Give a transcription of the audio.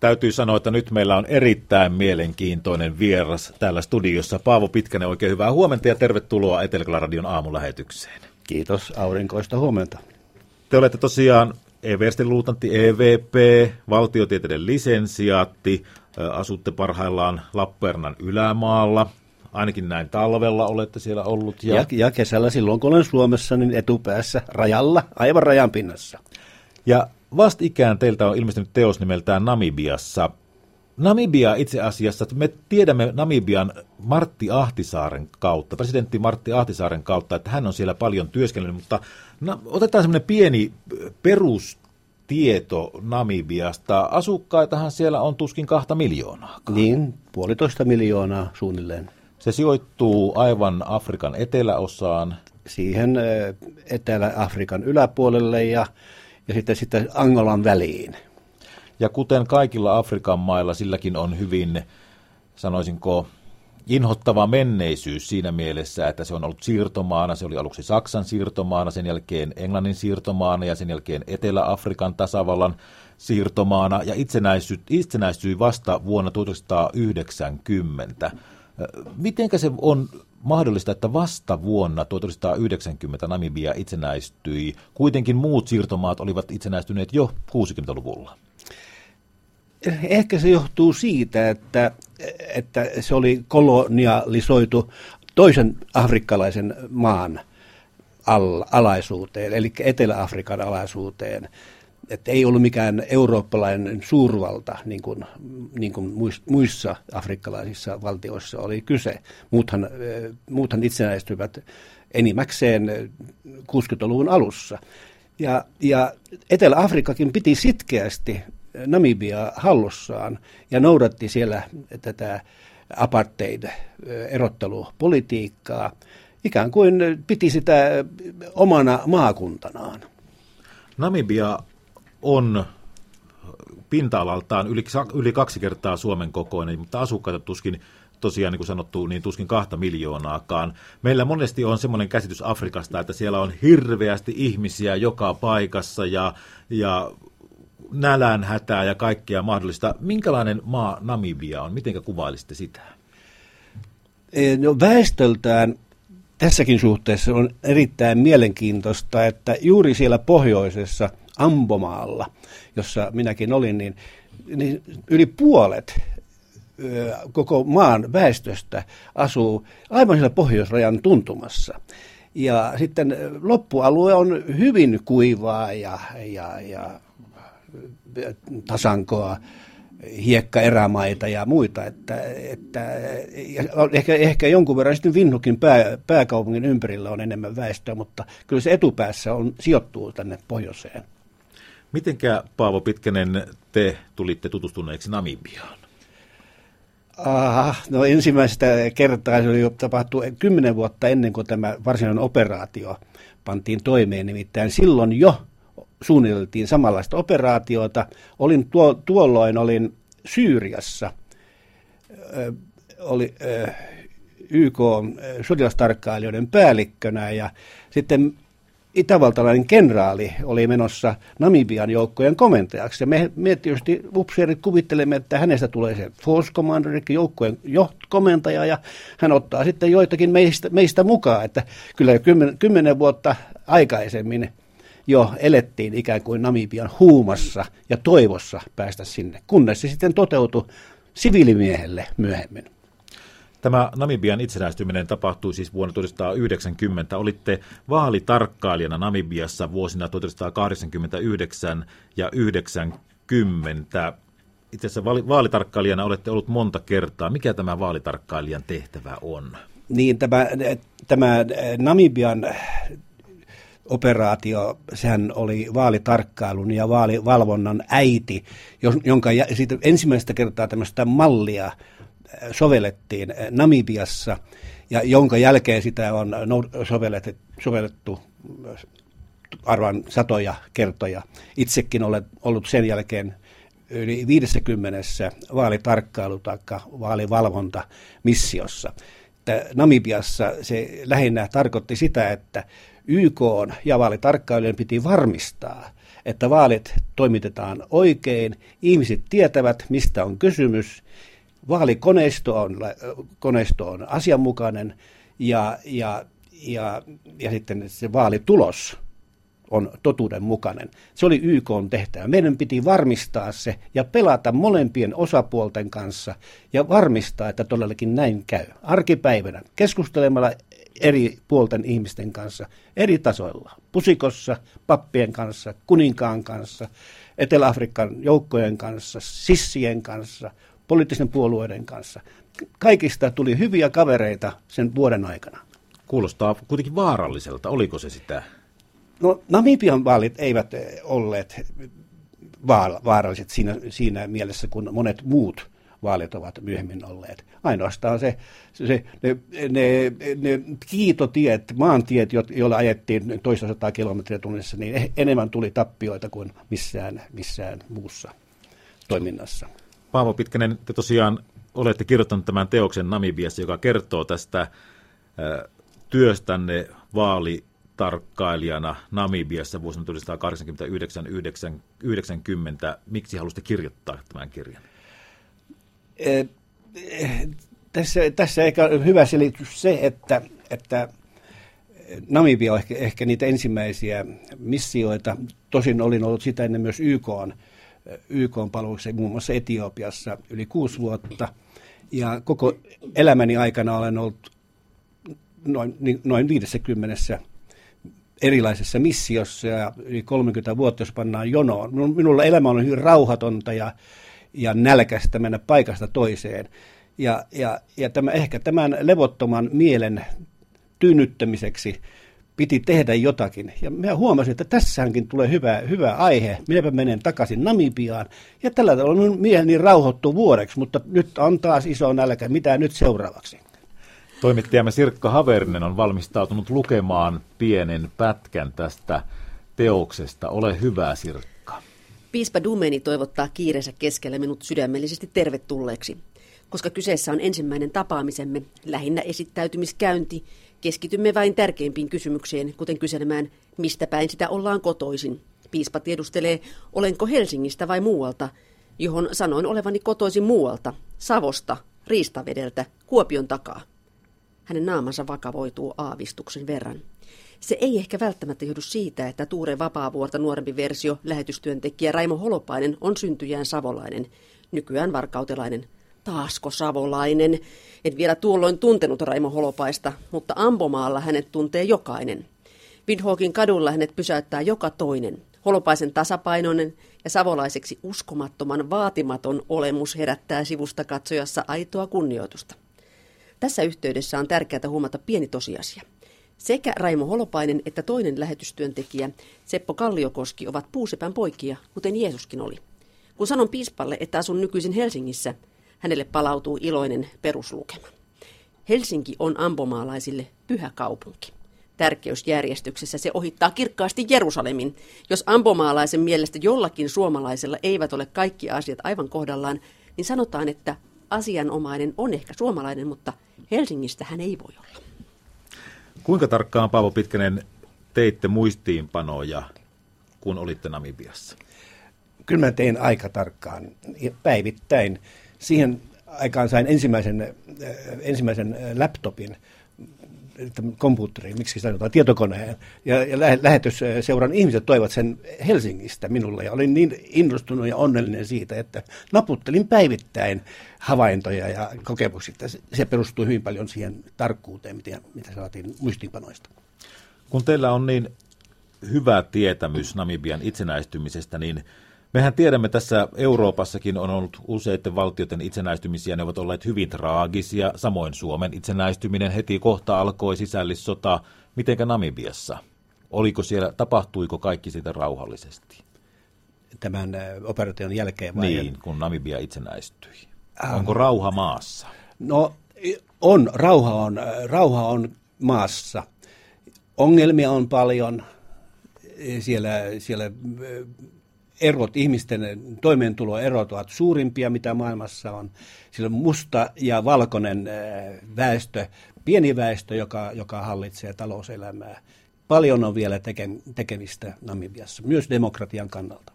Täytyy sanoa, että nyt meillä on erittäin mielenkiintoinen vieras täällä studiossa. Paavo Pitkänen, oikein hyvää huomenta ja tervetuloa Etelä-Radion aamulähetykseen. Kiitos, aurinkoista huomenta. Te olette tosiaan everstin luutantti EVP, valtiotieteiden lisensiaatti, asutte parhaillaan Lappeenrannan ylämaalla, ainakin näin talvella olette siellä ollut. Ja, ja, ja kesällä silloin, kun olen Suomessa, niin etupäässä rajalla, aivan rajan pinnassa. Ja vastikään teiltä on ilmestynyt teos nimeltään Namibiassa. Namibia itse asiassa, me tiedämme Namibian Martti Ahtisaaren kautta, presidentti Martti Ahtisaaren kautta, että hän on siellä paljon työskennellyt, mutta no, otetaan semmoinen pieni perustieto Namibiasta. Asukkaitahan siellä on tuskin kahta miljoonaa. Niin, puolitoista miljoonaa suunnilleen. Se sijoittuu aivan Afrikan eteläosaan. Siihen Etelä-Afrikan yläpuolelle ja ja sitten, sitten Angolan väliin. Ja kuten kaikilla Afrikan mailla, silläkin on hyvin, sanoisinko, inhottava menneisyys siinä mielessä, että se on ollut siirtomaana, se oli aluksi Saksan siirtomaana, sen jälkeen Englannin siirtomaana ja sen jälkeen Etelä-Afrikan tasavallan siirtomaana ja itsenäistyi, itsenäistyi vasta vuonna 1990. Mitenkä se on mahdollista, että vasta vuonna 1990 Namibia itsenäistyi. Kuitenkin muut siirtomaat olivat itsenäistyneet jo 60-luvulla. Ehkä se johtuu siitä, että, että se oli kolonialisoitu toisen afrikkalaisen maan al- alaisuuteen, eli Etelä-Afrikan alaisuuteen että ei ollut mikään eurooppalainen suurvalta, niin kuin, niin kuin muissa afrikkalaisissa valtioissa oli kyse. Muuthan, eh, muuthan itsenäistyivät enimmäkseen 60-luvun alussa. Ja, ja Etelä-Afrikkakin piti sitkeästi Namibia hallussaan ja noudatti siellä tätä apartheid-erottelupolitiikkaa, ikään kuin piti sitä omana maakuntanaan. Namibia on pinta-alaltaan yli, yli kaksi kertaa Suomen kokoinen, mutta asukkaita tuskin tosiaan niin kuin sanottu, niin tuskin kahta miljoonaakaan. Meillä monesti on semmoinen käsitys Afrikasta, että siellä on hirveästi ihmisiä joka paikassa ja, ja nälän hätää ja kaikkea mahdollista. Minkälainen maa Namibia on? Miten kuvailisitte sitä? E, no, väestöltään tässäkin suhteessa on erittäin mielenkiintoista, että juuri siellä pohjoisessa – Ambomaalla, jossa minäkin olin, niin, niin yli puolet koko maan väestöstä asuu aivan siellä pohjoisrajan tuntumassa. Ja sitten loppualue on hyvin kuivaa ja, ja, ja tasankoa, hiekkaerämaita ja muita, että, että ja ehkä, ehkä jonkun verran sitten Vinnukin pää, pääkaupungin ympärillä on enemmän väestöä, mutta kyllä se etupäässä on, sijoittuu tänne pohjoiseen. Mitenkä Paavo Pitkänen te tulitte tutustuneeksi Namibiaan? Aha, no ensimmäistä kertaa se oli jo tapahtu kymmenen vuotta ennen kuin tämä varsinainen operaatio pantiin toimeen. Nimittäin silloin jo suunniteltiin samanlaista operaatiota. Olin tuo, tuolloin olin Syyriassa, ö, oli ö, YK sotilastarkkailijoiden päällikkönä ja sitten itävaltalainen kenraali oli menossa Namibian joukkojen komentajaksi. Ja me, me tietysti upseerit kuvittelemme, että hänestä tulee se force commander, eli joukkojen komentaja, ja hän ottaa sitten joitakin meistä, meistä mukaan. Että kyllä jo kymmen, kymmenen vuotta aikaisemmin jo elettiin ikään kuin Namibian huumassa ja toivossa päästä sinne, kunnes se sitten toteutui siviilimiehelle myöhemmin. Tämä Namibian itsenäistyminen tapahtui siis vuonna 1990. Olitte vaalitarkkailijana Namibiassa vuosina 1989 ja 90. Itse asiassa vaalitarkkailijana olette ollut monta kertaa. Mikä tämä vaalitarkkailijan tehtävä on? Niin, tämä, tämä Namibian operaatio, sehän oli vaalitarkkailun ja vaalivalvonnan äiti, jonka siitä ensimmäistä kertaa tämmöistä mallia sovellettiin Namibiassa ja jonka jälkeen sitä on sovellettu, sovellettu arvan satoja kertoja. Itsekin olen ollut sen jälkeen yli 50 vaalitarkkailu- tai vaalivalvontamissiossa. Namibiassa se lähinnä tarkoitti sitä, että YK ja vaalitarkkailijoiden piti varmistaa, että vaalit toimitetaan oikein, ihmiset tietävät, mistä on kysymys, vaalikoneisto on, koneisto on asianmukainen ja, ja, ja, ja sitten se vaalitulos on totuudenmukainen. Se oli YK on tehtävä. Meidän piti varmistaa se ja pelata molempien osapuolten kanssa ja varmistaa, että todellakin näin käy. Arkipäivänä keskustelemalla eri puolten ihmisten kanssa eri tasoilla. Pusikossa, pappien kanssa, kuninkaan kanssa, Etelä-Afrikan joukkojen kanssa, sissien kanssa, poliittisen puolueiden kanssa. Kaikista tuli hyviä kavereita sen vuoden aikana. Kuulostaa kuitenkin vaaralliselta. Oliko se sitä? No Namibian vaalit eivät eh, olleet vaaralliset siinä, siinä mielessä, kun monet muut vaalit ovat myöhemmin olleet. Ainoastaan se, se ne, ne, ne kiitotiet, maantiet, joilla ajettiin toista sataa kilometriä tunnissa, niin eh, enemmän tuli tappioita kuin missään, missään muussa toiminnassa. Paavo Pitkänen, te tosiaan olette kirjoittanut tämän teoksen Namibiassa, joka kertoo tästä työstänne vaalitarkkailijana Namibiassa vuosina 1989-90. Miksi halusitte kirjoittaa tämän kirjan? Eh, tässä, tässä ehkä hyvä selitys se, että, että Namibia on ehkä, ehkä niitä ensimmäisiä missioita. Tosin olin ollut sitä ennen myös YK on, YK on palveluksessa, muun muassa Etiopiassa yli kuusi vuotta. Ja koko elämäni aikana olen ollut noin, noin 50 erilaisessa missiossa ja yli 30 vuotta, jos pannaan jonoon. Minulla elämä on hyvin rauhatonta ja ja nälkästä mennä paikasta toiseen. Ja, ja, ja tämä, ehkä tämän levottoman mielen tyynnyttämiseksi piti tehdä jotakin. Ja minä huomasin, että tässäänkin tulee hyvä, hyvä aihe. Minäpä menen takaisin Namibiaan. Ja tällä tavalla minun mieleni rauhoittuu vuodeksi, mutta nyt on taas iso nälkä. Mitä nyt seuraavaksi? Toimittajamme Sirkka Haverinen on valmistautunut lukemaan pienen pätkän tästä teoksesta. Ole hyvä, Sirkka. Piispa Dumeni toivottaa kiireensä keskellä minut sydämellisesti tervetulleeksi. Koska kyseessä on ensimmäinen tapaamisemme, lähinnä esittäytymiskäynti, keskitymme vain tärkeimpiin kysymyksiin, kuten kyselemään, mistä päin sitä ollaan kotoisin. Piispa tiedustelee, olenko Helsingistä vai muualta, johon sanoin olevani kotoisin muualta, Savosta, Riistavedeltä, Kuopion takaa. Hänen naamansa vakavoituu aavistuksen verran. Se ei ehkä välttämättä johdu siitä, että Tuure Vapaavuorta nuorempi versio, lähetystyöntekijä Raimo Holopainen, on syntyjään savolainen, nykyään varkautelainen. Taasko savolainen? En vielä tuolloin tuntenut Raimo Holopaista, mutta Ambomaalla hänet tuntee jokainen. Windhoekin kadulla hänet pysäyttää joka toinen. Holopaisen tasapainoinen ja savolaiseksi uskomattoman vaatimaton olemus herättää sivusta katsojassa aitoa kunnioitusta. Tässä yhteydessä on tärkeää huomata pieni tosiasia – sekä Raimo Holopainen että toinen lähetystyöntekijä Seppo Kalliokoski ovat puusepän poikia, kuten Jeesuskin oli. Kun sanon piispalle, että asun nykyisin Helsingissä, hänelle palautuu iloinen peruslukema. Helsinki on ambomaalaisille pyhä kaupunki. Tärkeysjärjestyksessä se ohittaa kirkkaasti Jerusalemin. Jos ambomaalaisen mielestä jollakin suomalaisella eivät ole kaikki asiat aivan kohdallaan, niin sanotaan, että asianomainen on ehkä suomalainen, mutta Helsingistä hän ei voi olla. Kuinka tarkkaan, Paavo Pitkänen, teitte muistiinpanoja, kun olitte Namibiassa? Kyllä mä tein aika tarkkaan, päivittäin. Siihen aikaan sain ensimmäisen, äh, ensimmäisen äh, laptopin, kompuutteriin, miksi sanotaan, tietokoneen. Ja, ja lähetysseuran ihmiset toivat sen Helsingistä minulle ja olin niin innostunut ja onnellinen siitä, että naputtelin päivittäin havaintoja ja kokemuksia. Se perustui hyvin paljon siihen tarkkuuteen, mitä, mitä saatiin muistiinpanoista. Kun teillä on niin hyvä tietämys Namibian itsenäistymisestä, niin Mehän tiedämme tässä Euroopassakin on ollut useiden valtioiden itsenäistymisiä, ne ovat olleet hyvin traagisia. Samoin Suomen itsenäistyminen heti kohta alkoi sisällissota. Mitenkä Namibiassa? Oliko siellä, tapahtuiko kaikki siitä rauhallisesti? Tämän operaation jälkeen vai? Niin, kun Namibia itsenäistyi. Ähm. Onko rauha maassa? No on, rauha on, rauha on maassa. Ongelmia on paljon. Siellä, siellä erot, ihmisten toimeentuloerot ovat suurimpia, mitä maailmassa on. Sillä on musta ja valkoinen väestö, pieni väestö, joka, joka hallitsee talouselämää. paljon on vielä tekemistä Namibiassa, myös demokratian kannalta.